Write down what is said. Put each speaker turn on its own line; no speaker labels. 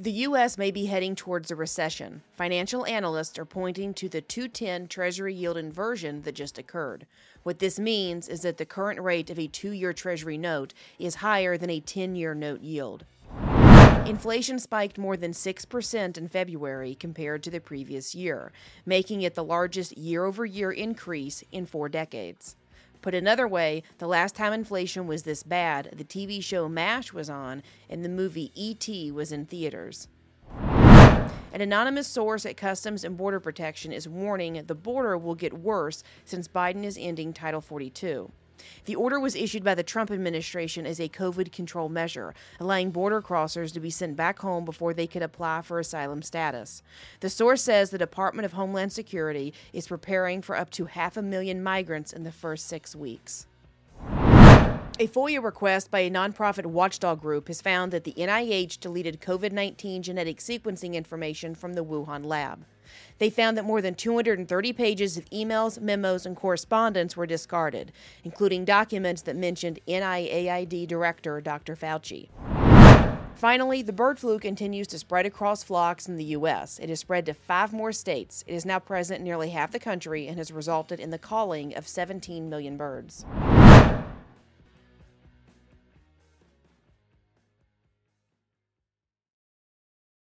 The U.S. may be heading towards a recession. Financial analysts are pointing to the 210 Treasury yield inversion that just occurred. What this means is that the current rate of a two year Treasury note is higher than a 10 year note yield. Inflation spiked more than 6% in February compared to the previous year, making it the largest year over year increase in four decades. Put another way, the last time inflation was this bad, the TV show MASH was on and the movie E.T. was in theaters. An anonymous source at Customs and Border Protection is warning the border will get worse since Biden is ending Title 42. The order was issued by the Trump administration as a COVID control measure, allowing border crossers to be sent back home before they could apply for asylum status. The source says the Department of Homeland Security is preparing for up to half a million migrants in the first six weeks. A FOIA request by a nonprofit watchdog group has found that the NIH deleted COVID 19 genetic sequencing information from the Wuhan lab. They found that more than 230 pages of emails, memos, and correspondence were discarded, including documents that mentioned NIAID Director Dr. Fauci. Finally, the bird flu continues to spread across flocks in the U.S. It has spread to five more states. It is now present in nearly half the country and has resulted in the culling of 17 million birds.